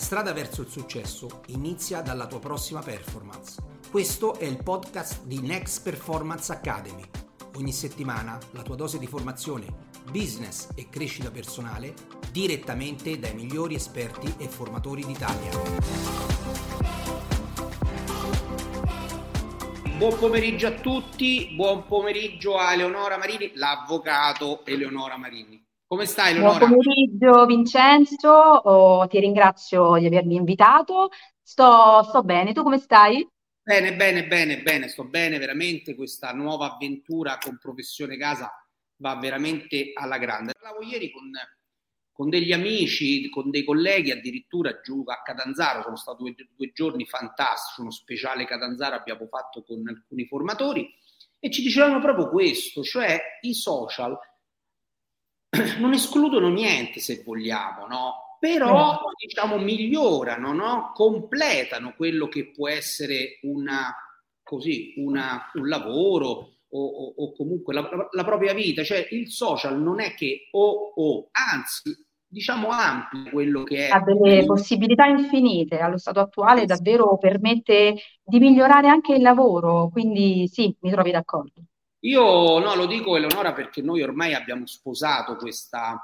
strada verso il successo inizia dalla tua prossima performance. Questo è il podcast di Next Performance Academy. Ogni settimana la tua dose di formazione, business e crescita personale direttamente dai migliori esperti e formatori d'Italia. Buon pomeriggio a tutti, buon pomeriggio a Eleonora Marini, l'avvocato Eleonora Marini. Come stai, Eleonora? Buon pomeriggio, Vincenzo. Oh, ti ringrazio di avermi invitato. Sto, sto bene, tu come stai? Bene, bene, bene, bene, sto bene, veramente questa nuova avventura con Professione Casa va veramente alla grande. Parlavo ieri con, con degli amici, con dei colleghi, addirittura giù a Catanzaro, sono stati due, due giorni fantastici, uno speciale Catanzaro abbiamo fatto con alcuni formatori e ci dicevano proprio questo, cioè i social non escludono niente se vogliamo, no? Però diciamo migliorano, no? completano quello che può essere una, così, una, un lavoro o, o, o comunque la, la, propria vita. Cioè il social non è che o o, anzi diciamo amplia quello che è. Ha delle possibilità infinite, allo stato attuale davvero permette di migliorare anche il lavoro, quindi sì, mi trovi d'accordo. Io no, lo dico Eleonora perché noi ormai abbiamo sposato questa,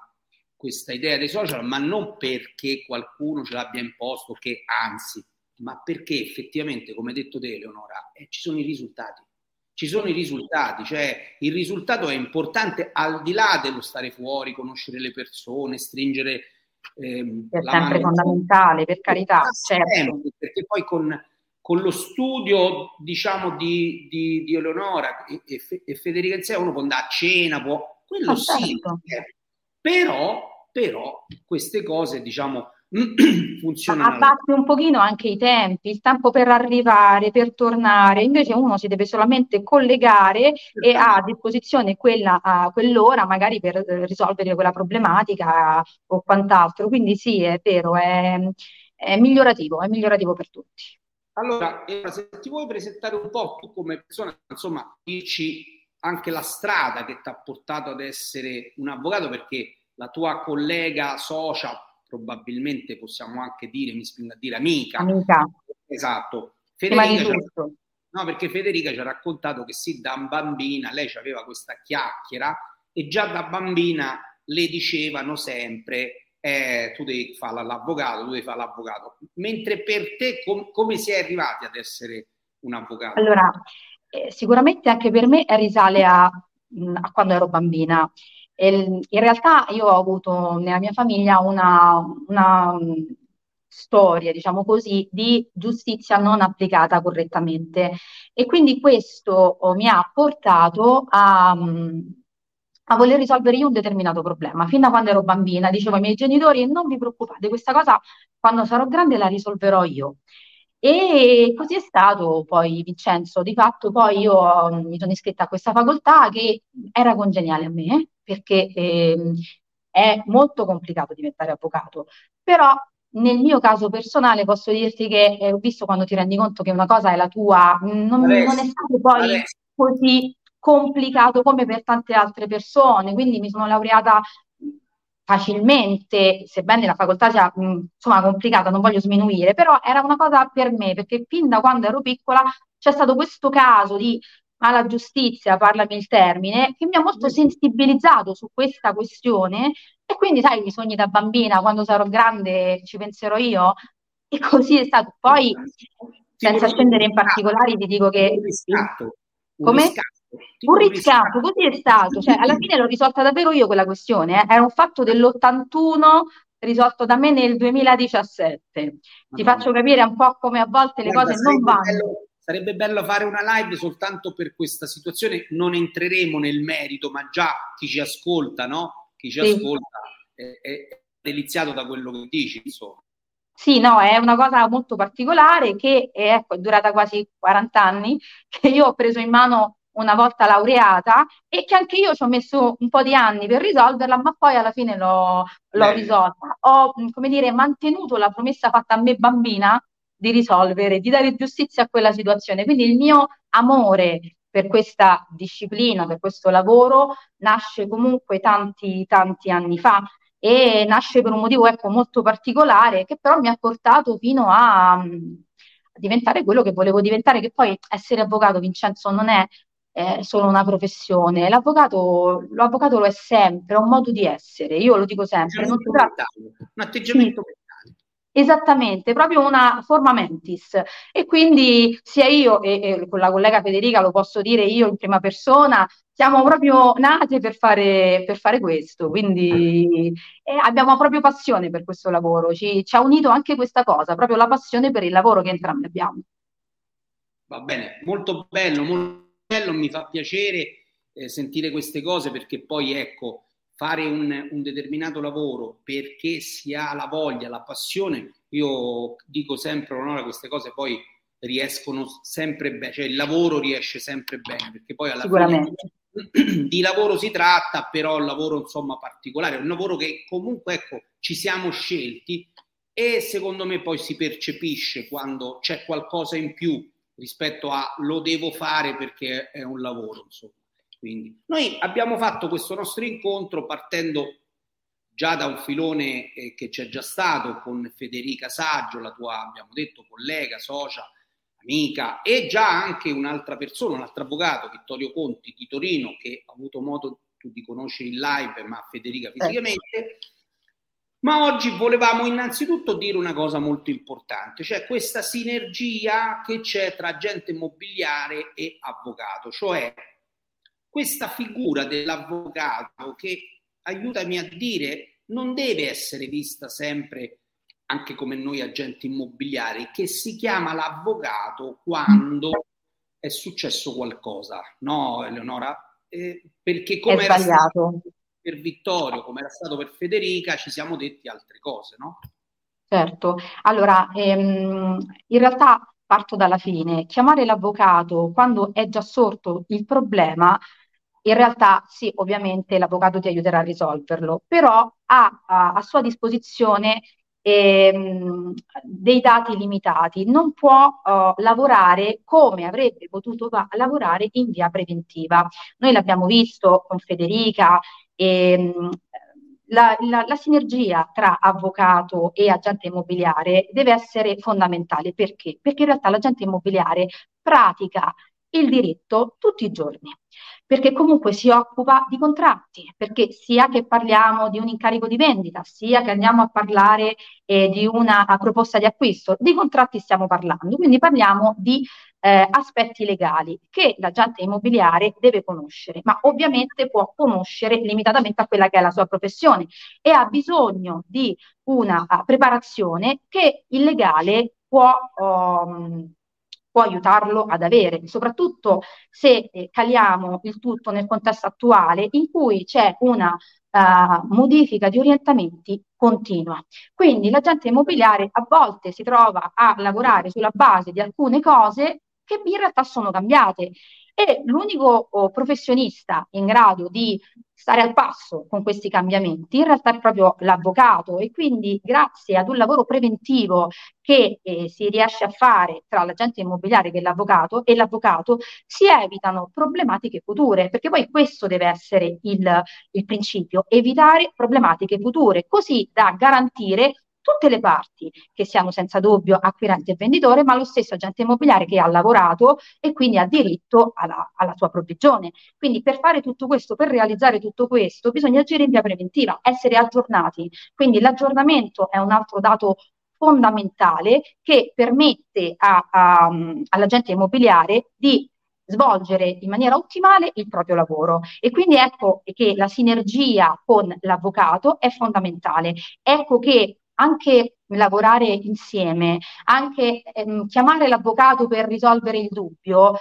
questa idea dei social, ma non perché qualcuno ce l'abbia imposto, che anzi, ma perché effettivamente, come detto te Eleonora, eh, ci sono i risultati. Ci sono i risultati, cioè il risultato è importante al di là dello stare fuori, conoscere le persone, stringere eh, è sempre fondamentale, per carità, certo. perché poi con, con lo studio, diciamo, di, di, di Eleonora e, e, e Federica insieme uno può andare a cena, può, quello ah, sì, certo. eh, però, però queste cose, diciamo, funzionano. Abbatti un pochino anche i tempi, il tempo per arrivare, per tornare, invece uno si deve solamente collegare e ha a disposizione quella, a quell'ora magari per eh, risolvere quella problematica o quant'altro. Quindi sì, è vero, è, è migliorativo, è migliorativo per tutti. Allora, se ti vuoi presentare un po' tu come persona, insomma, dici anche la strada che ti ha portato ad essere un avvocato, perché la tua collega socia, probabilmente possiamo anche dire, mi spingo a dire amica. Amica. Esatto. Federica no, perché Federica ci ha raccontato che sì, da bambina lei aveva questa chiacchiera e già da bambina le dicevano sempre eh, tu devi fare l'avvocato, tu devi fare l'avvocato. Mentre per te com- come è arrivati ad essere un avvocato? Allora, eh, sicuramente anche per me risale a, mh, a quando ero bambina. E, in realtà io ho avuto nella mia famiglia una, una mh, storia, diciamo così, di giustizia non applicata correttamente e quindi questo oh, mi ha portato a... A voler risolvere io un determinato problema. Fin da quando ero bambina dicevo ai miei genitori non vi preoccupate, questa cosa quando sarò grande la risolverò io. E così è stato poi Vincenzo, di fatto poi io um, mi sono iscritta a questa facoltà che era congeniale a me perché eh, è molto complicato diventare avvocato, però nel mio caso personale posso dirti che eh, ho visto quando ti rendi conto che una cosa è la tua, non, non è stato poi Alessia. così complicato come per tante altre persone, quindi mi sono laureata facilmente, sebbene la facoltà sia insomma complicata, non voglio sminuire, però era una cosa per me, perché fin da quando ero piccola c'è stato questo caso di mala giustizia, parlami il termine, che mi ha molto sensibilizzato su questa questione e quindi sai, i sogni da bambina, quando sarò grande ci penserò io e così è stato. Poi, senza scendere in particolari, ti dico che... Come? Un riscatto, così è stato, cioè alla fine l'ho risolta davvero io quella questione, eh? era un fatto dell'81 risolto da me nel 2017. Ti faccio capire un po' come a volte le Guarda, cose non vanno. Bello, sarebbe bello fare una live soltanto per questa situazione, non entreremo nel merito, ma già chi ci ascolta, no? Chi ci sì. ascolta è, è deliziato da quello che dici, insomma. Sì, no, è una cosa molto particolare che ecco, è durata quasi 40 anni, che io ho preso in mano una volta laureata e che anche io ci ho messo un po' di anni per risolverla, ma poi alla fine l'ho, l'ho risolta. Ho, come dire, mantenuto la promessa fatta a me bambina di risolvere, di dare giustizia a quella situazione. Quindi il mio amore per questa disciplina, per questo lavoro, nasce comunque tanti, tanti anni fa e nasce per un motivo ecco, molto particolare che però mi ha portato fino a, a diventare quello che volevo diventare, che poi essere avvocato, Vincenzo, non è eh, solo una professione. L'avvocato, l'avvocato lo è sempre, è un modo di essere, io lo dico sempre. Non si tratta... Un atteggiamento sì. Esattamente, proprio una forma mentis. E quindi sia io e, e, con la collega Federica lo posso dire io in prima persona, siamo proprio nate per fare, per fare questo, quindi eh, abbiamo proprio passione per questo lavoro, ci, ci ha unito anche questa cosa, proprio la passione per il lavoro che entrambi abbiamo. Va bene, molto bello, molto bello, mi fa piacere eh, sentire queste cose perché poi ecco, fare un, un, determinato lavoro perché si ha la voglia, la passione, io dico sempre, onora queste cose poi riescono sempre bene, cioè il lavoro riesce sempre bene, perché poi alla fine di lavoro si tratta, però un lavoro insomma particolare, un lavoro che comunque ecco ci siamo scelti e secondo me poi si percepisce quando c'è qualcosa in più rispetto a lo devo fare perché è un lavoro, insomma. Quindi noi abbiamo fatto questo nostro incontro partendo già da un filone eh, che c'è già stato con Federica Saggio, la tua, abbiamo detto, collega, socia, amica, e già anche un'altra persona, un altro avvocato, Vittorio Conti di Torino, che ho avuto modo tu di conoscere in live, ma Federica fisicamente. Ma oggi volevamo innanzitutto dire una cosa molto importante, cioè questa sinergia che c'è tra agente immobiliare e avvocato, cioè questa figura dell'avvocato che, aiutami a dire, non deve essere vista sempre anche come noi agenti immobiliari, che si chiama l'avvocato quando è successo qualcosa, no Eleonora? Eh, perché come era stato per Vittorio, come era stato per Federica, ci siamo detti altre cose, no? Certo, allora ehm, in realtà parto dalla fine. Chiamare l'avvocato quando è già sorto il problema in realtà sì, ovviamente l'avvocato ti aiuterà a risolverlo, però ha a, a sua disposizione ehm, dei dati limitati, non può uh, lavorare come avrebbe potuto va- lavorare in via preventiva. Noi l'abbiamo visto con Federica. Ehm, la, la, la, sinergia tra avvocato e agente immobiliare deve essere fondamentale. Perché? Perché in realtà l'agente immobiliare pratica il diritto tutti i giorni, perché comunque si occupa di contratti, perché sia che parliamo di un incarico di vendita, sia che andiamo a parlare eh, di una proposta di acquisto, di contratti stiamo parlando, quindi parliamo di eh, aspetti legali che l'agente immobiliare deve conoscere, ma ovviamente può conoscere limitatamente a quella che è la sua professione e ha bisogno di una uh, preparazione che il legale può um, può aiutarlo ad avere, soprattutto se eh, caliamo il tutto nel contesto attuale in cui c'è una uh, modifica di orientamenti continua. Quindi l'agente immobiliare a volte si trova a lavorare sulla base di alcune cose che in realtà sono cambiate. E l'unico oh, professionista in grado di stare al passo con questi cambiamenti in realtà è proprio l'avvocato. E quindi grazie ad un lavoro preventivo che eh, si riesce a fare tra l'agente immobiliare che l'avvocato e l'avvocato si evitano problematiche future. Perché poi questo deve essere il, il principio, evitare problematiche future. Così da garantire tutte le parti, che siano senza dubbio acquirente e venditore, ma lo stesso agente immobiliare che ha lavorato e quindi ha diritto alla, alla sua provvigione. Quindi per fare tutto questo, per realizzare tutto questo, bisogna agire in via preventiva, essere aggiornati. Quindi l'aggiornamento è un altro dato fondamentale che permette a, a, all'agente immobiliare di svolgere in maniera ottimale il proprio lavoro. E quindi ecco che la sinergia con l'avvocato è fondamentale. Ecco che anche lavorare insieme, anche ehm, chiamare l'avvocato per risolvere il dubbio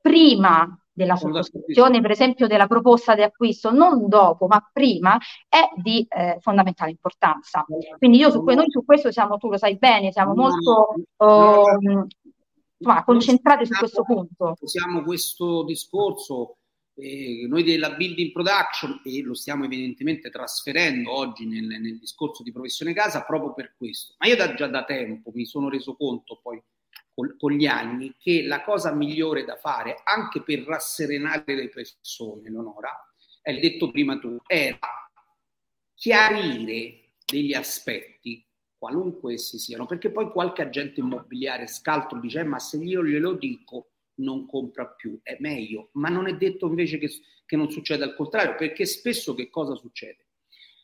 prima della sottoscrizione, per esempio, della proposta di acquisto, non dopo, ma prima, è di eh, fondamentale importanza. Quindi io su, noi su questo siamo, tu lo sai bene, siamo molto oh, insomma, concentrati su questo punto. Usiamo questo discorso eh, noi della Building Production, e lo stiamo evidentemente trasferendo oggi nel, nel, discorso di professione casa proprio per questo, ma io da, già da tempo mi sono reso conto poi con, con gli anni che la cosa migliore da fare anche per rasserenare le persone, Leonora, hai detto prima tu, era chiarire degli aspetti, qualunque essi siano, perché poi qualche agente immobiliare scaltro dice, eh, ma se io glielo dico non compra più, è meglio, ma non è detto invece che, che non succede al contrario, perché spesso che cosa succede?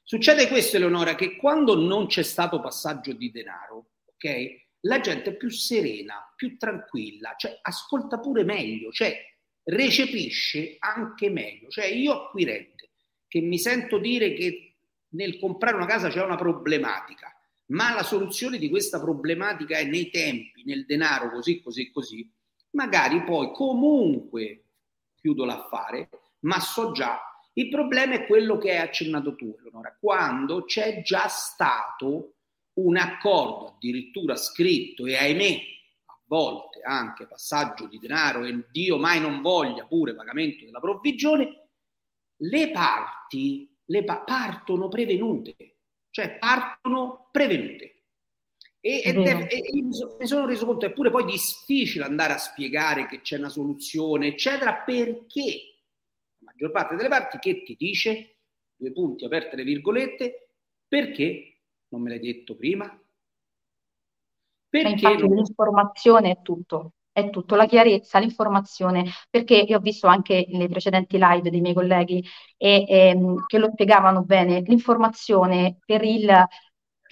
Succede questo, Eleonora, che quando non c'è stato passaggio di denaro, ok? La gente è più serena, più tranquilla, cioè ascolta pure meglio, cioè recepisce anche meglio. Cioè io acquirente che mi sento dire che nel comprare una casa c'è una problematica, ma la soluzione di questa problematica è nei tempi, nel denaro, così, così, così, magari poi comunque chiudo l'affare, ma so già. Il problema è quello che hai accennato tu, Eleonora, quando c'è già stato un accordo addirittura scritto e ahimè a volte anche passaggio di denaro e Dio mai non voglia pure pagamento della provvigione, le parti le pa- partono prevenute, cioè partono prevenute. E, ed è, e mi sono reso conto che è pure poi difficile andare a spiegare che c'è una soluzione, eccetera, perché la maggior parte delle parti che ti dice, due punti aperte le virgolette, perché non me l'hai detto prima? Perché infatti non... l'informazione è tutto, è tutto, la chiarezza, l'informazione, perché io ho visto anche le precedenti live dei miei colleghi e, ehm, che lo spiegavano bene, l'informazione per il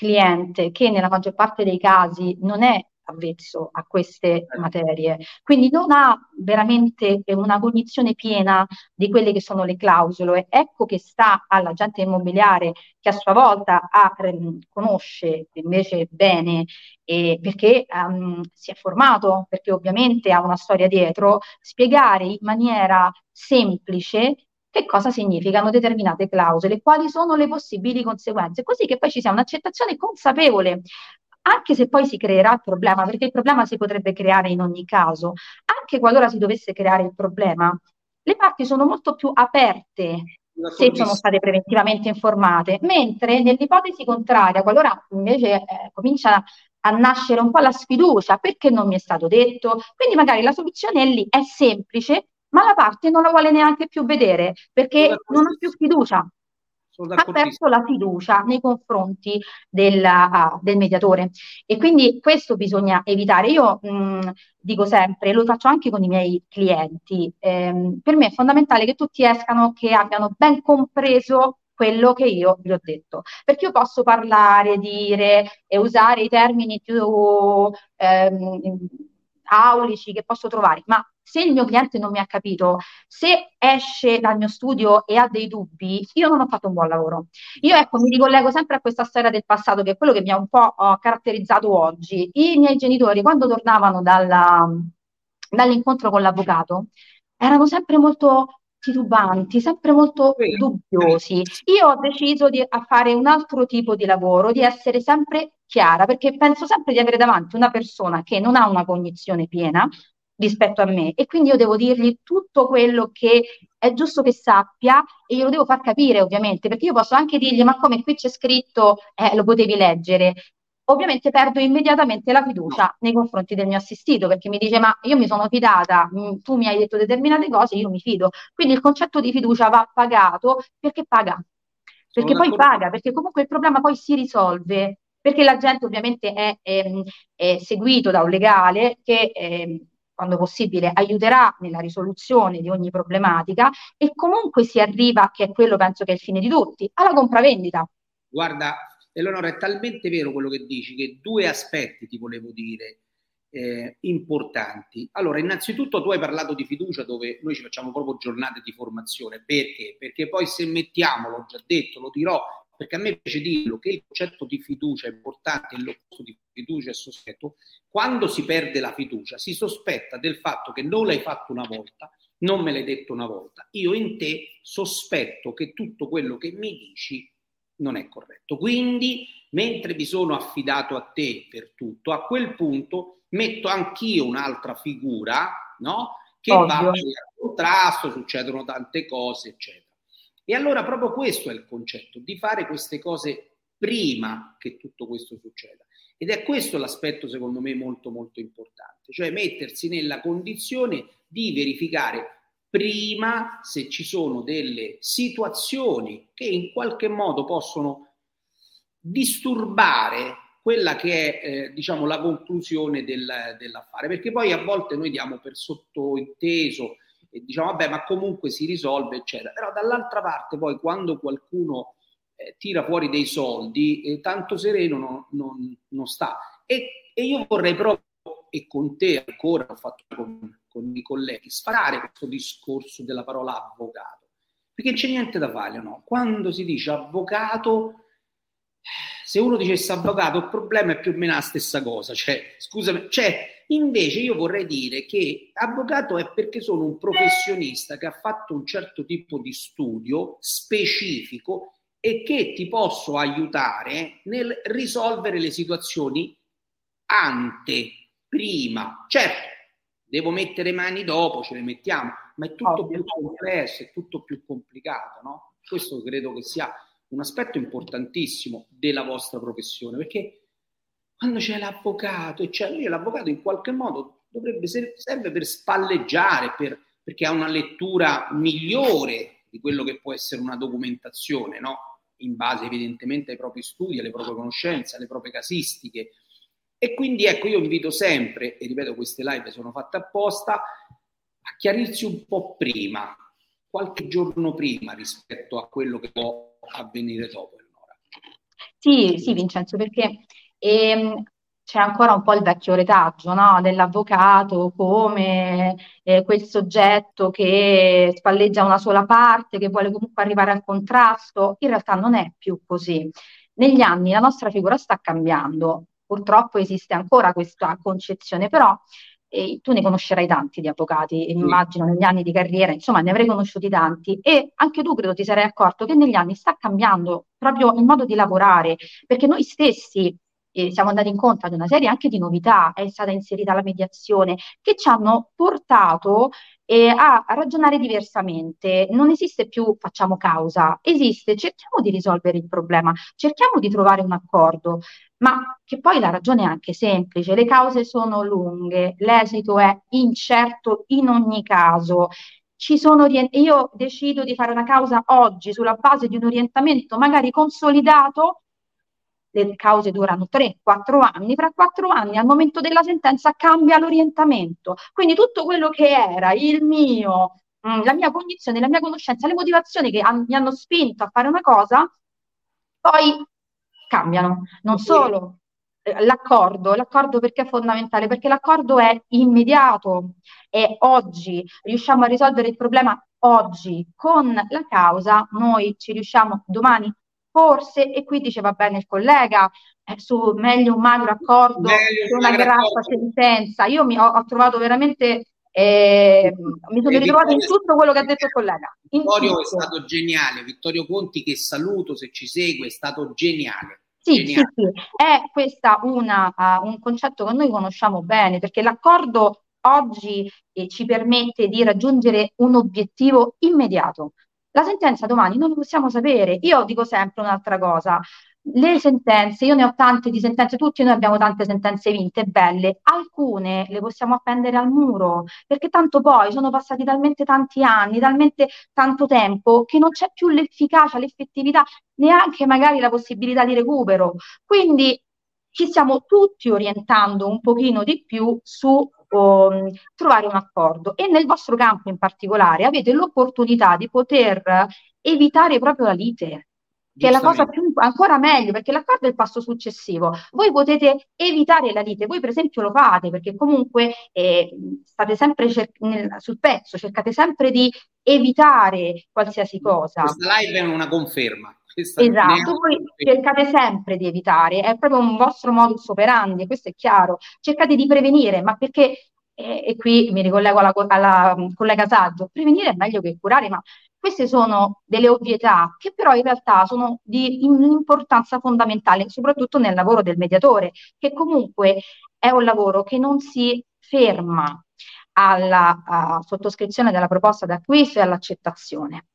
cliente che nella maggior parte dei casi non è avvezzo a queste eh. materie, quindi non ha veramente una cognizione piena di quelle che sono le clausole. Ecco che sta all'agente immobiliare che a sua volta ha, ehm, conosce invece bene eh, perché um, si è formato, perché ovviamente ha una storia dietro, spiegare in maniera semplice che cosa significano determinate clausole, quali sono le possibili conseguenze, così che poi ci sia un'accettazione consapevole, anche se poi si creerà il problema, perché il problema si potrebbe creare in ogni caso, anche qualora si dovesse creare il problema, le parti sono molto più aperte se sono state preventivamente informate, mentre nell'ipotesi contraria, qualora invece eh, comincia a nascere un po' la sfiducia, perché non mi è stato detto, quindi magari la soluzione è lì, è semplice, ma la parte non la vuole neanche più vedere perché non ha più fiducia. Ha perso la fiducia nei confronti del, uh, del, mediatore e quindi questo bisogna evitare. Io mh, dico sempre, lo faccio anche con i miei clienti, ehm, per me è fondamentale che tutti escano che abbiano ben compreso quello che io vi ho detto. Perché io posso parlare, dire e usare i termini più ehm, aulici che posso trovare, ma se il mio cliente non mi ha capito, se esce dal mio studio e ha dei dubbi, io non ho fatto un buon lavoro. Io ecco, mi ricollego sempre a questa storia del passato, che è quello che mi ha un po' uh, caratterizzato oggi. I miei genitori, quando tornavano dalla, dall'incontro con l'avvocato, erano sempre molto titubanti, sempre molto dubbiosi. Io ho deciso di fare un altro tipo di lavoro, di essere sempre chiara, perché penso sempre di avere davanti una persona che non ha una cognizione piena rispetto a me e quindi io devo dirgli tutto quello che è giusto che sappia e glielo devo far capire ovviamente, perché io posso anche dirgli ma come qui c'è scritto, eh, lo potevi leggere, ovviamente perdo immediatamente la fiducia nei confronti del mio assistito perché mi dice ma io mi sono fidata, mh, tu mi hai detto determinate cose, io mi fido. Quindi il concetto di fiducia va pagato perché paga, perché poi paga, perché comunque il problema poi si risolve, perché la gente ovviamente è, è, è seguito da un legale che... È, quando possibile, aiuterà nella risoluzione di ogni problematica e comunque si arriva, che è quello penso che è il fine di tutti, alla compravendita. Guarda, Eleonora, è talmente vero quello che dici che due aspetti ti volevo dire eh, importanti. Allora, innanzitutto tu hai parlato di fiducia dove noi ci facciamo proprio giornate di formazione. Perché? Perché poi se mettiamo, l'ho già detto, lo dirò, perché a me piace dirlo, che il concetto di fiducia è importante, l'opposto di fiducia è sospetto. Quando si perde la fiducia si sospetta del fatto che non l'hai fatto una volta, non me l'hai detto una volta. Io in te sospetto che tutto quello che mi dici non è corretto. Quindi, mentre mi sono affidato a te per tutto, a quel punto metto anch'io un'altra figura, no? Che Ovvio. va al contrasto, succedono tante cose, eccetera. E allora proprio questo è il concetto, di fare queste cose prima che tutto questo succeda. Ed è questo l'aspetto secondo me molto molto importante, cioè mettersi nella condizione di verificare prima se ci sono delle situazioni che in qualche modo possono disturbare quella che è eh, diciamo la conclusione del, dell'affare perché poi a volte noi diamo per sottointeso e diciamo vabbè ma comunque si risolve eccetera. Però dall'altra parte poi quando qualcuno eh, tira fuori dei soldi eh, tanto sereno non, non, non sta. E, e, io vorrei proprio e con te ancora ho fatto con, con i colleghi sparare questo discorso della parola avvocato. Perché c'è niente da fare no? quando si dice avvocato se uno dicesse avvocato il problema è più o meno la stessa cosa. Cioè scusami cioè Invece io vorrei dire che avvocato è perché sono un professionista che ha fatto un certo tipo di studio specifico e che ti posso aiutare nel risolvere le situazioni ante, prima. Certo, devo mettere mani dopo, ce le mettiamo, ma è tutto più complesso, è tutto più complicato, no? Questo credo che sia un aspetto importantissimo della vostra professione, perché quando c'è l'avvocato, e c'è lì l'avvocato in qualche modo dovrebbe ser- serve per spalleggiare, per, perché ha una lettura migliore di quello che può essere una documentazione, no? in base evidentemente ai propri studi, alle proprie conoscenze, alle proprie casistiche. E quindi ecco, io invito sempre, e ripeto, queste live sono fatte apposta, a chiarirsi un po' prima, qualche giorno prima rispetto a quello che può avvenire dopo. Sì, sì, Vincenzo, perché e ehm, c'è ancora un po' il vecchio retaggio, no? Dell'avvocato come eh, quel soggetto che spalleggia una sola parte, che vuole comunque arrivare al contrasto. In realtà non è più così. Negli anni la nostra figura sta cambiando. Purtroppo esiste ancora questa concezione, però eh, tu ne conoscerai tanti di avvocati, immagino, negli anni di carriera, insomma, ne avrei conosciuti tanti e anche tu credo ti sarai accorto che negli anni sta cambiando proprio il modo di lavorare, perché noi stessi eh, siamo andati incontro ad una serie anche di novità, è stata inserita la mediazione, che ci hanno portato eh, a ragionare diversamente. Non esiste più facciamo causa, esiste cerchiamo di risolvere il problema, cerchiamo di trovare un accordo, ma che poi la ragione è anche semplice, le cause sono lunghe, l'esito è incerto in ogni caso. Sono io decido di fare una causa oggi sulla base di un orientamento magari consolidato le cause durano 3-4 anni, fra 4 anni al momento della sentenza cambia l'orientamento. Quindi tutto quello che era il mio, mm, la mia cognizione, la mia conoscenza, le motivazioni che mi hanno spinto a fare una cosa, poi cambiano. Non solo eh, l'accordo, l'accordo perché è fondamentale? Perché l'accordo è immediato, è oggi, riusciamo a risolvere il problema oggi con la causa, noi ci riusciamo domani forse, e qui diceva bene il collega, eh, su meglio un magro accordo che una grassa sentenza. Io mi ho, ho trovato veramente, eh, mi sono ritrovato in tutto quello che ha detto il collega. Vittorio è stato geniale, Vittorio Conti che saluto se ci segue, è stato geniale. Sì, geniale. sì, sì, è questo uh, un concetto che noi conosciamo bene, perché l'accordo oggi eh, ci permette di raggiungere un obiettivo immediato. La sentenza domani non lo possiamo sapere. Io dico sempre un'altra cosa. Le sentenze, io ne ho tante di sentenze, tutti noi abbiamo tante sentenze vinte, belle, alcune le possiamo appendere al muro, perché tanto poi sono passati talmente tanti anni, talmente tanto tempo, che non c'è più l'efficacia, l'effettività, neanche magari la possibilità di recupero. Quindi ci stiamo tutti orientando un pochino di più su um, trovare un accordo e nel vostro campo in particolare avete l'opportunità di poter evitare proprio la lite che è la cosa più ancora meglio perché l'accordo è il passo successivo. Voi potete evitare la lite, voi per esempio lo fate perché comunque eh, state sempre cer- nel, sul pezzo, cercate sempre di evitare qualsiasi cosa. Questa live è una conferma. Questa esatto, voi cercate sempre di evitare, è proprio un vostro modus operandi, questo è chiaro. Cercate di prevenire, ma perché e, e, qui mi ricollego alla, alla mm, collega Saggio, prevenire è meglio che curare, ma queste sono delle ovvietà che però in realtà sono di importanza fondamentale, soprattutto nel lavoro del mediatore, che comunque è un lavoro che non si ferma alla sottoscrizione della proposta d'acquisto e all'accettazione.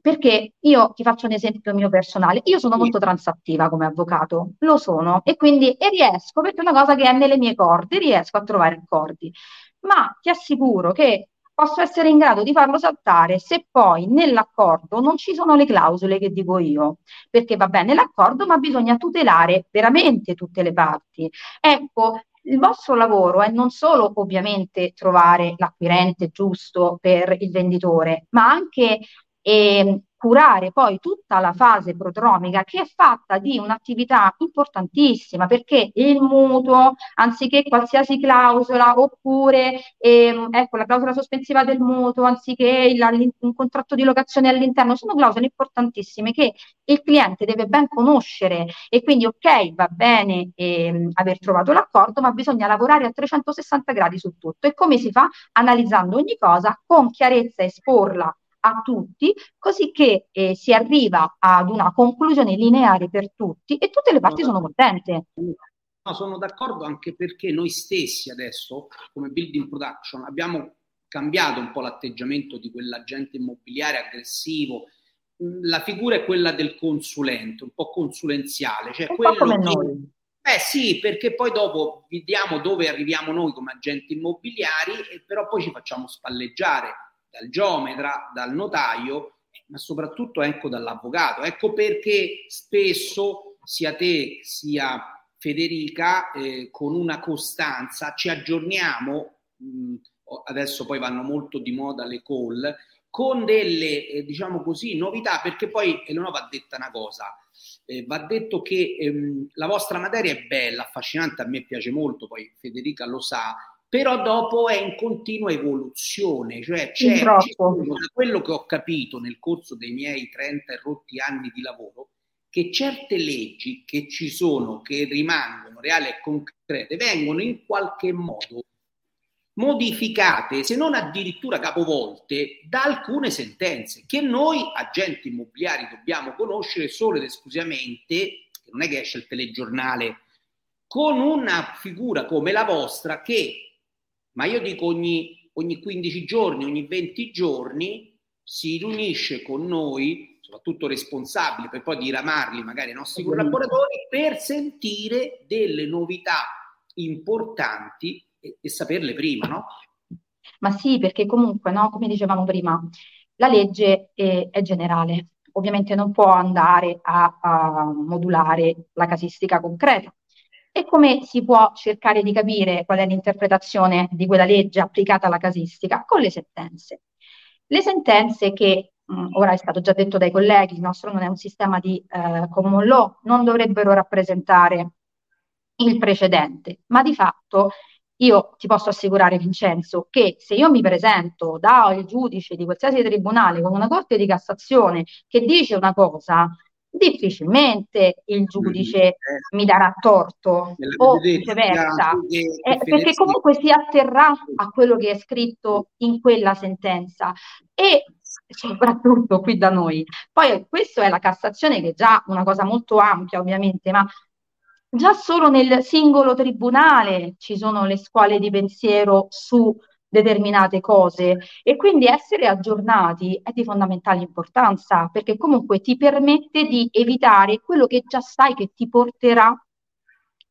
Perché io ti faccio un esempio mio personale, io sono molto transattiva come avvocato, lo sono, e quindi e riesco, perché è una cosa che è nelle mie corde, riesco a trovare accordi ma ti assicuro che posso essere in grado di farlo saltare se poi nell'accordo non ci sono le clausole che dico io, perché va bene l'accordo, ma bisogna tutelare veramente tutte le parti. Ecco, il vostro lavoro è non solo ovviamente trovare l'acquirente giusto per il venditore, ma anche eh, curare poi tutta la fase prodromica che è fatta di un'attività importantissima perché il mutuo, anziché qualsiasi clausola, oppure ehm, ecco, la clausola sospensiva del mutuo, anziché il, un contratto di locazione all'interno, sono clausole importantissime che il cliente deve ben conoscere e quindi ok, va bene ehm, aver trovato l'accordo, ma bisogna lavorare a 360 gradi su tutto. E come si fa? Analizzando ogni cosa con chiarezza e esporla a tutti, così che eh, si arriva ad una conclusione lineare per tutti e tutte le parti sono contente. No, sono d'accordo anche perché noi stessi adesso, come building production, abbiamo cambiato un po' l'atteggiamento di quell'agente immobiliare aggressivo. Mm, la figura è quella del consulente, un po' consulenziale. Cioè un po' come che... noi. Eh sì, perché poi dopo vediamo dove arriviamo noi come agenti immobiliari, e però poi ci facciamo spalleggiare dal geometra, dal notaio, ma soprattutto ecco dall'avvocato. Ecco perché spesso sia te sia Federica eh, con una costanza ci aggiorniamo, mh, adesso poi vanno molto di moda le call, con delle eh, diciamo così novità perché poi Eleonora va detta una cosa. Eh, va detto che ehm, la vostra materia è bella, affascinante, a me piace molto, poi Federica lo sa, però dopo è in continua evoluzione, cioè c'è, da quello che ho capito nel corso dei miei 30 e rotti anni di lavoro, che certe leggi che ci sono, che rimangono reali e concrete, vengono in qualche modo modificate, se non addirittura capovolte, da alcune sentenze che noi, agenti immobiliari, dobbiamo conoscere solo ed esclusivamente, non è che esce il telegiornale, con una figura come la vostra che ma io dico ogni, ogni 15 giorni, ogni 20 giorni si riunisce con noi, soprattutto responsabili, per poi diramarli magari ai nostri collaboratori, per sentire delle novità importanti e, e saperle prima, no? Ma sì, perché comunque, no, come dicevamo prima, la legge è, è generale, ovviamente non può andare a, a modulare la casistica concreta, e come si può cercare di capire qual è l'interpretazione di quella legge applicata alla casistica? Con le sentenze. Le sentenze che, mh, ora è stato già detto dai colleghi, il nostro non è un sistema di eh, common law, non dovrebbero rappresentare il precedente, ma di fatto io ti posso assicurare, Vincenzo, che se io mi presento dal giudice di qualsiasi tribunale con una corte di Cassazione che dice una cosa, difficilmente il giudice eh, mi darà torto o viceversa, eh, perché comunque si atterrà a quello che è scritto in quella sentenza e soprattutto qui da noi. Poi questo è la Cassazione che è già una cosa molto ampia ovviamente, ma già solo nel singolo tribunale ci sono le scuole di pensiero su determinate cose e quindi essere aggiornati è di fondamentale importanza perché comunque ti permette di evitare quello che già sai che ti porterà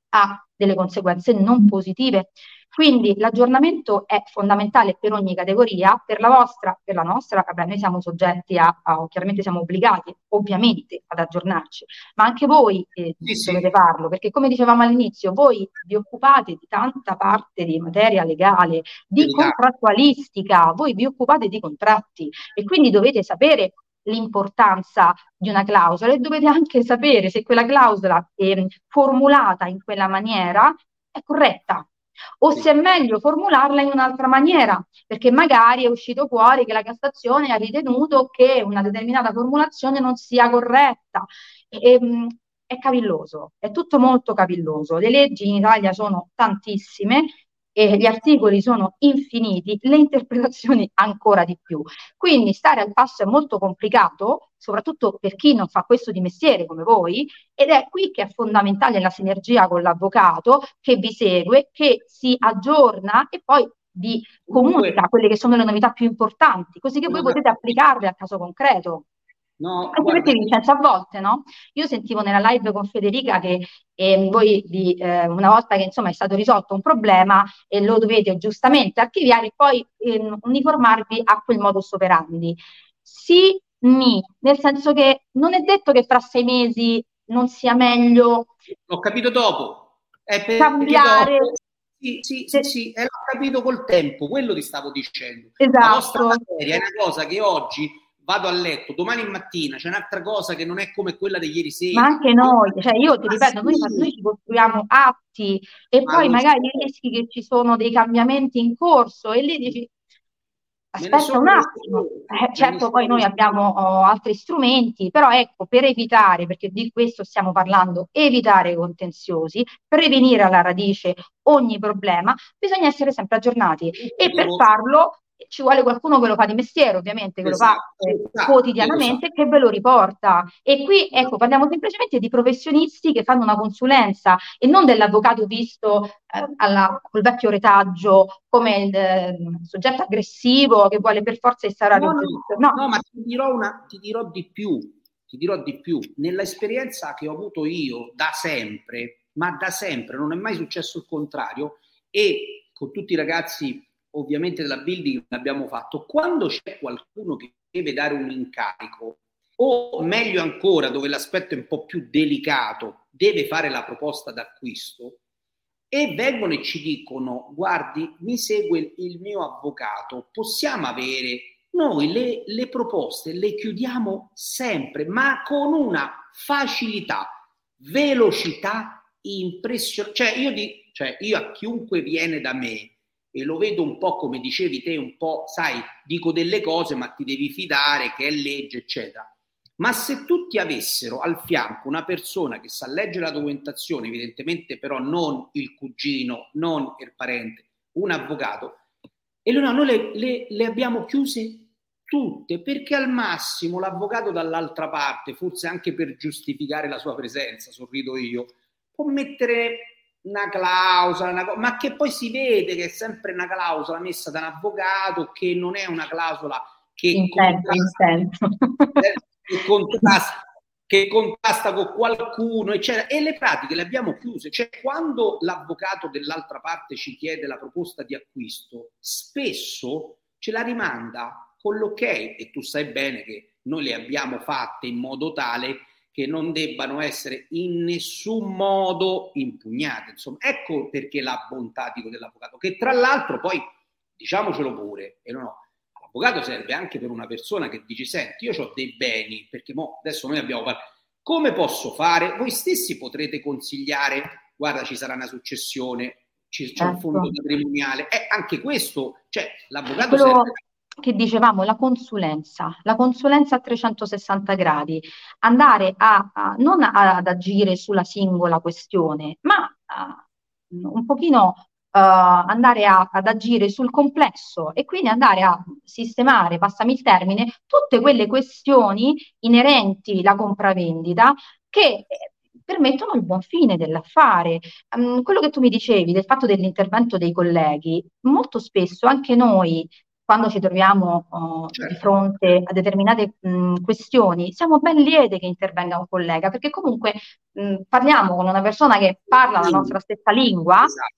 a delle conseguenze non positive. Quindi l'aggiornamento è fondamentale per ogni categoria, per la vostra, per la nostra, vabbè, noi siamo soggetti a, a chiaramente siamo obbligati ovviamente ad aggiornarci, ma anche voi eh, sì, dovete sì. farlo, perché come dicevamo all'inizio, voi vi occupate di tanta parte di materia legale, di esatto. contrattualistica, voi vi occupate di contratti e quindi dovete sapere l'importanza di una clausola e dovete anche sapere se quella clausola è formulata in quella maniera è corretta o se è meglio formularla in un'altra maniera, perché magari è uscito fuori che la Cassazione ha ritenuto che una determinata formulazione non sia corretta. E, ehm, è cavilloso, è tutto molto cavilloso. Le leggi in Italia sono tantissime e gli articoli sono infiniti, le interpretazioni ancora di più. Quindi stare al passo è molto complicato, soprattutto per chi non fa questo di mestiere come voi, ed è qui che è fondamentale la sinergia con l'avvocato che vi segue, che si aggiorna e poi vi comunica quelle che sono le novità più importanti, così che voi potete applicarle al caso concreto. No, Anche guarda... perché Vincenzo, a volte, no? Io sentivo nella live con Federica che eh, voi vi, eh, una volta che insomma è stato risolto un problema e lo dovete giustamente archiviare, poi eh, uniformarvi a quel modus operandi. Sì, mi, nel senso che non è detto che fra sei mesi non sia meglio. L'ho capito dopo. È cambiare. Dopo. Sì, sì, sì, sì, eh, l'ho capito col tempo, quello ti stavo dicendo. Esatto. La vostra materia è una cosa che oggi vado a letto, domani mattina c'è un'altra cosa che non è come quella di ieri sera. Ma anche noi, cioè io ti ripeto, noi, noi, ci costruiamo atti e Ma poi magari rischi che ci sono dei cambiamenti in corso e lì dici aspetta un attimo, eh, certo poi noi abbiamo oh, altri strumenti, però ecco, per evitare, perché di questo stiamo parlando, evitare i contenziosi, prevenire alla radice ogni problema, bisogna essere sempre aggiornati. E per farlo ci vuole qualcuno che lo fa di mestiere, ovviamente, che esatto, lo fa eh, esatto, quotidianamente, esatto. che ve lo riporta. E qui, ecco, parliamo semplicemente di professionisti che fanno una consulenza e non dell'avvocato visto eh, alla, col vecchio retaggio come il eh, soggetto aggressivo che vuole per forza instaurare no, un giudizio. No. no, ma ti dirò, una, ti dirò di più, ti dirò di più. Nell'esperienza che ho avuto io da sempre, ma da sempre, non è mai successo il contrario, e con tutti i ragazzi ovviamente della building abbiamo fatto, quando c'è qualcuno che deve dare un incarico, o meglio ancora, dove l'aspetto è un po' più delicato, deve fare la proposta d'acquisto, e vengono e ci dicono, guardi, mi segue il mio avvocato, possiamo avere noi le, le proposte, le chiudiamo sempre, ma con una facilità, velocità impressionante. Cioè cioè io a chiunque viene da me, e lo vedo un po' come dicevi te, un po', sai, dico delle cose, ma ti devi fidare che è legge, eccetera. Ma se tutti avessero al fianco una persona che sa leggere la documentazione, evidentemente però non il cugino, non il parente, un avvocato, e no, noi le, le, le abbiamo chiuse tutte perché al massimo l'avvocato dall'altra parte, forse anche per giustificare la sua presenza, sorrido io, può mettere una clausola, una, ma che poi si vede che è sempre una clausola messa da un avvocato, che non è una clausola che, contrasta, che contrasta con qualcuno, eccetera. E le pratiche le abbiamo chiuse. Cioè, quando l'avvocato dell'altra parte ci chiede la proposta di acquisto, spesso ce la rimanda con l'ok e tu sai bene che noi le abbiamo fatte in modo tale che non debbano essere in nessun modo impugnate. Insomma, ecco perché la bontà dico, dell'avvocato, che tra l'altro poi, diciamocelo pure, e no, l'avvocato serve anche per una persona che dice, senti, io ho dei beni, perché mo, adesso noi abbiamo parlato, come posso fare? Voi stessi potrete consigliare, guarda, ci sarà una successione, c'è un certo. fondo patrimoniale, eh, anche questo, cioè l'avvocato Quello... serve che dicevamo, la consulenza, la consulenza a 360 gradi, andare a, a non a, ad agire sulla singola questione, ma a, un pochino uh, andare ad agire sul complesso e quindi andare a sistemare, passami il termine, tutte quelle questioni inerenti alla compravendita che eh, permettono il buon fine dell'affare. Um, quello che tu mi dicevi del fatto dell'intervento dei colleghi, molto spesso anche noi quando ci troviamo uh, certo. di fronte a determinate mh, questioni, siamo ben liete che intervenga un collega, perché comunque mh, parliamo con una persona che parla la nostra stessa lingua esatto.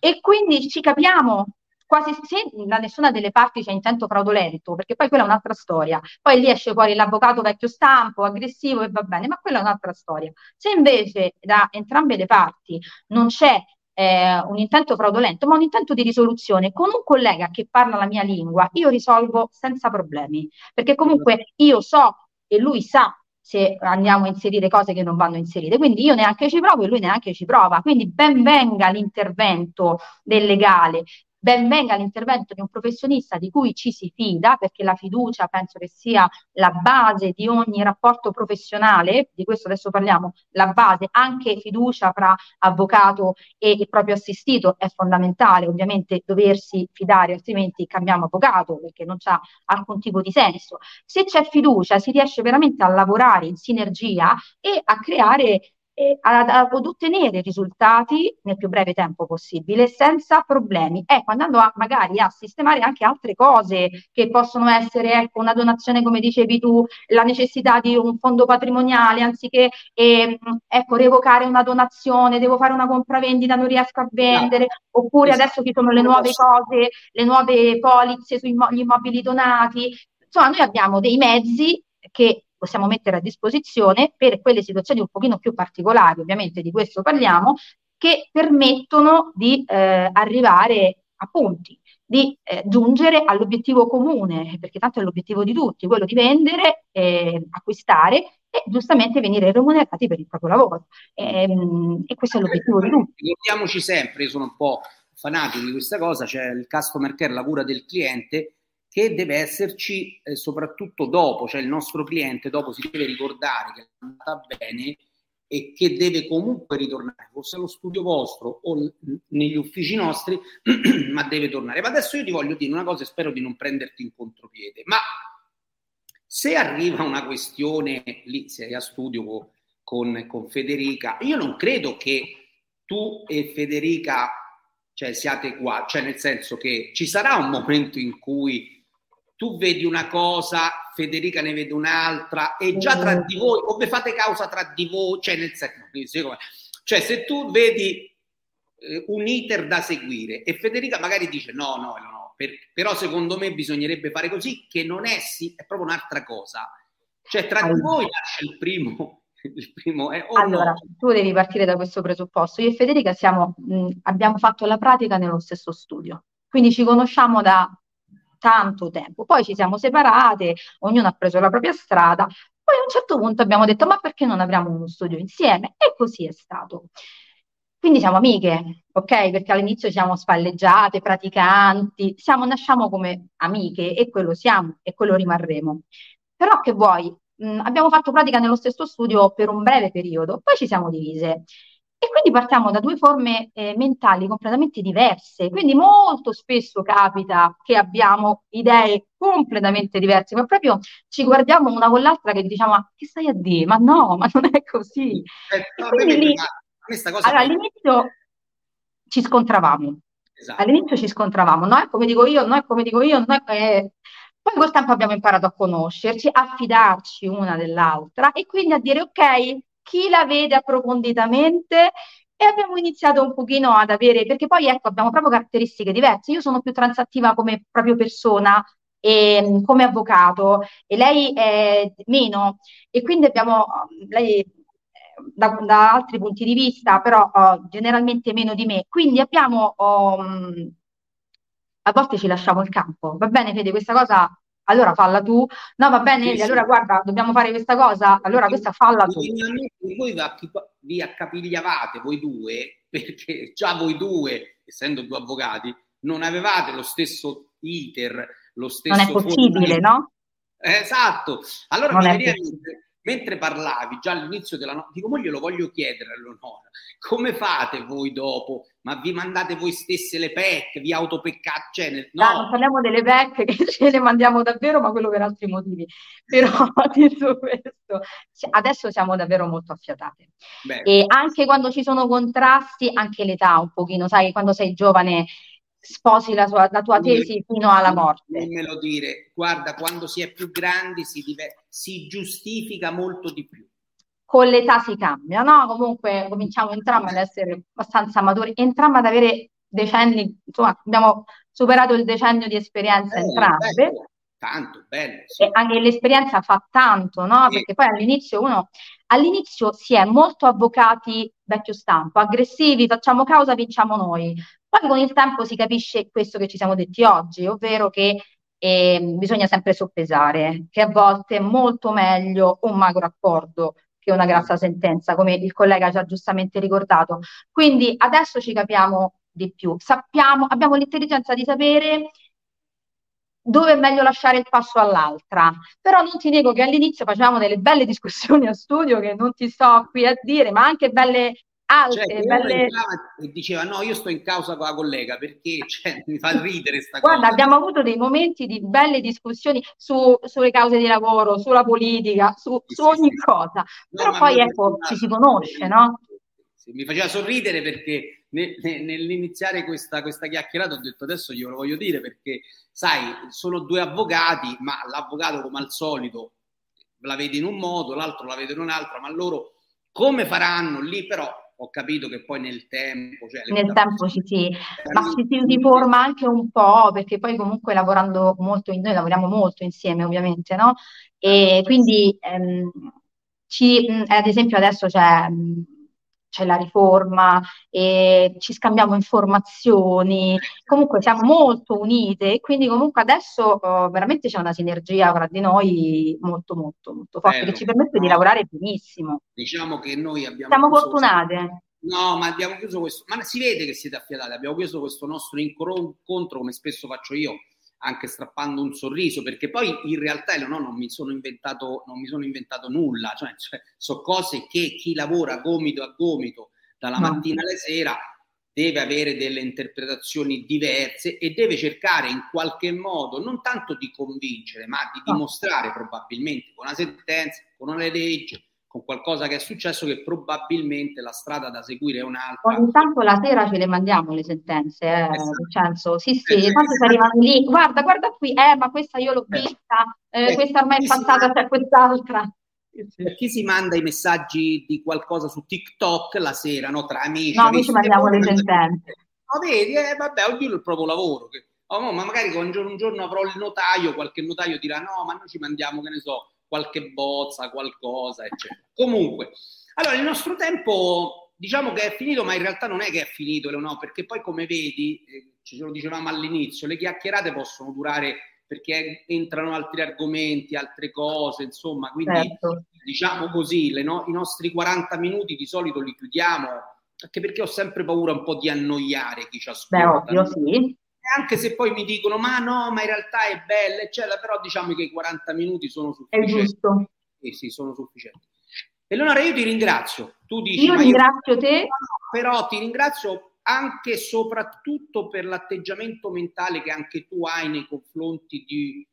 e quindi ci capiamo quasi se da nessuna delle parti c'è intento fraudolento, perché poi quella è un'altra storia. Poi lì esce fuori l'avvocato vecchio stampo, aggressivo e va bene, ma quella è un'altra storia. Se invece da entrambe le parti non c'è eh, un intento fraudolento, ma un intento di risoluzione. Con un collega che parla la mia lingua, io risolvo senza problemi, perché comunque io so e lui sa se andiamo a inserire cose che non vanno inserite. Quindi io neanche ci provo e lui neanche ci prova. Quindi ben venga l'intervento del legale, ben venga l'intervento di un professionista di cui ci si fida, perché la fiducia penso che sia la base di ogni rapporto professionale, di questo adesso parliamo, la base, anche fiducia fra avvocato e il proprio assistito è fondamentale, ovviamente doversi fidare, altrimenti cambiamo avvocato perché non c'ha alcun tipo di senso. Se c'è fiducia si riesce veramente a lavorare in sinergia e a creare ad, ad, ottenere risultati nel più breve tempo possibile senza problemi. Ecco, andando a, magari a sistemare anche altre cose che possono essere ecco, una donazione, come dicevi tu, la necessità di un fondo patrimoniale, anziché eh, ecco, revocare una donazione, devo fare una compravendita, non riesco a vendere, no. oppure esatto. adesso ci sono le nuove cose, le nuove polizze sugli immobili donati. Insomma, noi abbiamo dei mezzi che possiamo mettere a disposizione per quelle situazioni un pochino più particolari, ovviamente di questo parliamo, che permettono di eh, arrivare a punti, di eh, giungere all'obiettivo comune, perché tanto è l'obiettivo di tutti, quello di vendere, eh, acquistare e giustamente venire remunerati per il proprio lavoro. E, ehm, e questo è l'obiettivo di tutti. Ricordiamoci sempre, io sono un po' fanatico di questa cosa, c'è il customer care, la cura del cliente, che deve esserci eh, soprattutto dopo, cioè il nostro cliente dopo si deve ricordare che è andata bene e che deve comunque ritornare, forse allo studio vostro o negli uffici nostri, ma deve tornare. Ma adesso io ti voglio dire una cosa e spero di non prenderti in contropiede, ma se arriva una questione, lì sei a studio con, con Federica, io non credo che tu e Federica cioè, siate qua, cioè nel senso che ci sarà un momento in cui tu vedi una cosa, Federica ne vede un'altra e già tra di voi, come fate causa tra di voi, cioè nel senso, cioè se tu vedi eh, un iter da seguire e Federica magari dice no, no, no, no per, però secondo me bisognerebbe fare così, che non è sì, è proprio un'altra cosa. Cioè tra allora. di voi nasce il primo, il primo è, oh allora, no. tu devi partire da questo presupposto. Io e Federica siamo, mh, abbiamo fatto la pratica nello stesso studio, quindi ci conosciamo da tanto tempo. Poi ci siamo separate, ognuno ha preso la propria strada, poi a un certo punto abbiamo detto ma perché non apriamo uno studio insieme? E così è stato. Quindi siamo amiche, ok? Perché all'inizio siamo spalleggiate, praticanti, siamo, nasciamo come amiche e quello siamo e quello rimarremo. Però che vuoi? Mh, abbiamo fatto pratica nello stesso studio per un breve periodo, poi ci siamo divise e quindi partiamo da due forme eh, mentali completamente diverse, quindi molto spesso capita che abbiamo idee completamente diverse, ma proprio ci guardiamo una con l'altra che diciamo ma che stai a dire? Ma no, ma non è così. Eh, lì, allora, all'inizio ci scontravamo, esatto. all'inizio ci scontravamo, no è come dico io, no è come dico io, no è... Poi col tempo abbiamo imparato a conoscerci, a fidarci una dell'altra e quindi a dire ok, chi la vede approfonditamente e abbiamo iniziato un pochino ad avere, perché poi ecco, abbiamo proprio caratteristiche diverse. Io sono più transattiva come proprio persona e mm, come avvocato e lei è meno e quindi abbiamo lei da, da altri punti di vista, però oh, generalmente meno di me. Quindi abbiamo oh, a volte ci lasciamo il campo. Va bene, Fede, questa cosa allora falla tu, no va bene, sì, allora guarda, dobbiamo fare questa cosa, allora questa falla tu. Voi vi accapigliavate voi due, perché già voi due, essendo due avvocati, non avevate lo stesso iter, lo stesso... Non è possibile, no? esatto, allora non mi veniva mentre parlavi già all'inizio della notte, dico, mo glielo voglio chiedere a Leonora, come fate voi dopo? Ma vi mandate voi stesse le PEC, vi autopeccate? Cioè, nel... no. no, non parliamo delle PEC che ce le mandiamo davvero, ma quello per altri motivi. Però detto questo, adesso siamo davvero molto affiatate. Beh. E anche quando ci sono contrasti, anche l'età un pochino, sai, quando sei giovane sposi la, sua, la tua tesi fino alla morte. Non me lo dire, guarda, quando si è più grandi si, dive- si giustifica molto di più. Con l'età si cambia, no? Comunque cominciamo entrambi ad essere abbastanza maturi, entrambi ad avere decenni, insomma, abbiamo superato il decennio di esperienza eh, entrambe. Bello, tanto, bello. Sì. E anche l'esperienza fa tanto, no? Sì. Perché poi all'inizio uno, all'inizio si è molto avvocati vecchio stampo, aggressivi, facciamo causa, vinciamo noi. Poi con il tempo si capisce questo che ci siamo detti oggi, ovvero che eh, bisogna sempre soppesare, che a volte è molto meglio un magro accordo che una grassa sentenza, come il collega ci ha giustamente ricordato. Quindi adesso ci capiamo di più, sappiamo, abbiamo l'intelligenza di sapere dove è meglio lasciare il passo all'altra. Però non ti nego che all'inizio facevamo delle belle discussioni a studio che non ti sto qui a dire, ma anche belle alte, cioè, belle... E diceva no, io sto in causa con la collega perché cioè, mi fa ridere sta Guarda, cosa. abbiamo avuto dei momenti di belle discussioni su, sulle cause di lavoro, sulla politica, su, sì, su ogni sì. cosa, no, però poi ecco, ci si conosce, no? Mi faceva sorridere perché nell'iniziare questa, questa chiacchierata ho detto adesso glielo voglio dire perché sai, sono due avvocati, ma l'avvocato come al solito la vede in un modo, l'altro la vede in un altro, ma loro come faranno lì però ho capito che poi nel tempo... Cioè nel tempo ci si, ma ci si riforma anche un po', perché poi comunque lavorando molto, noi lavoriamo molto insieme ovviamente, no? E quindi ehm, ci, ad esempio adesso c'è c'è la riforma, e ci scambiamo informazioni, comunque siamo molto unite e quindi comunque adesso uh, veramente c'è una sinergia tra di noi molto molto molto forte Bello. che ci permette no. di lavorare benissimo. Diciamo che noi abbiamo... Siamo fortunate. No, ma abbiamo chiuso questo, ma si vede che siete affiatati, abbiamo chiuso questo nostro incontro come spesso faccio io anche strappando un sorriso, perché poi in realtà no, non, mi sono inventato, non mi sono inventato nulla, cioè, cioè sono cose che chi lavora gomito a gomito dalla mattina alla sera deve avere delle interpretazioni diverse e deve cercare in qualche modo non tanto di convincere, ma di dimostrare probabilmente con una sentenza, con una legge, con qualcosa che è successo che probabilmente la strada da seguire è un'altra. Ogni tanto la sera ce le mandiamo le sentenze, eh, esatto. sì, sì, eh, tanto si arrivano lì, guarda, guarda qui, eh, ma questa io l'ho eh. vista, eh, questa ormai è passata, c'è quest'altra. Per chi si manda i messaggi di qualcosa su TikTok la sera, no, tra amici? No, noi ci mandiamo le sentenze. Ma vedi, eh, vabbè, ognuno il proprio lavoro. Che, oh, ma magari un giorno, un giorno avrò il notaio, qualche notaio dirà no, ma noi ci mandiamo, che ne so, qualche bozza, qualcosa, eccetera. Comunque, allora il nostro tempo diciamo che è finito, ma in realtà non è che è finito, no, perché poi come vedi, eh, ci lo dicevamo all'inizio, le chiacchierate possono durare perché entrano altri argomenti, altre cose, insomma, quindi certo. diciamo così, no, i nostri 40 minuti di solito li chiudiamo, anche perché ho sempre paura un po' di annoiare chi ci ascolta. Beh, ovvio, sì anche se poi mi dicono ma no, ma in realtà è bella, eccetera, però diciamo che i 40 minuti sono sufficienti. È giusto. Sì, sì, sono sufficienti. Eleonora, io ti ringrazio. Tu dici, io ringrazio io... te. però ti ringrazio anche e soprattutto per l'atteggiamento mentale che anche tu hai nei confronti di,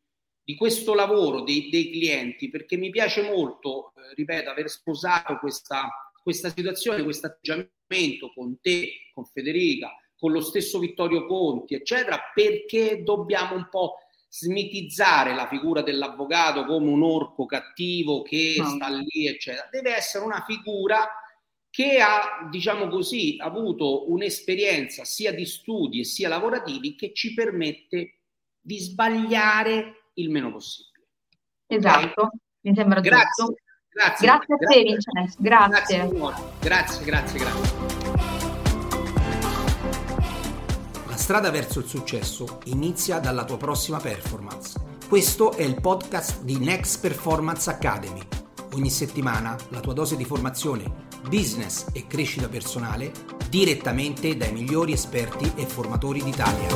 di questo lavoro dei, dei, clienti, perché mi piace molto, eh, ripeto, aver sposato questa, questa situazione, questo atteggiamento con te, con Federica, con lo stesso Vittorio Conti, eccetera, perché dobbiamo un po' smitizzare la figura dell'avvocato come un orco cattivo che no. sta lì, eccetera. Deve essere una figura che ha, diciamo così, avuto un'esperienza sia di studi sia lavorativi che ci permette di sbagliare il meno possibile. Esatto, okay? mi sembra grazie, giusto. Grazie, grazie a te Vincenzo, grazie. Grazie, grazie, grazie. grazie. Strada verso il successo inizia dalla tua prossima performance. Questo è il podcast di Next Performance Academy. Ogni settimana la tua dose di formazione, business e crescita personale direttamente dai migliori esperti e formatori d'Italia.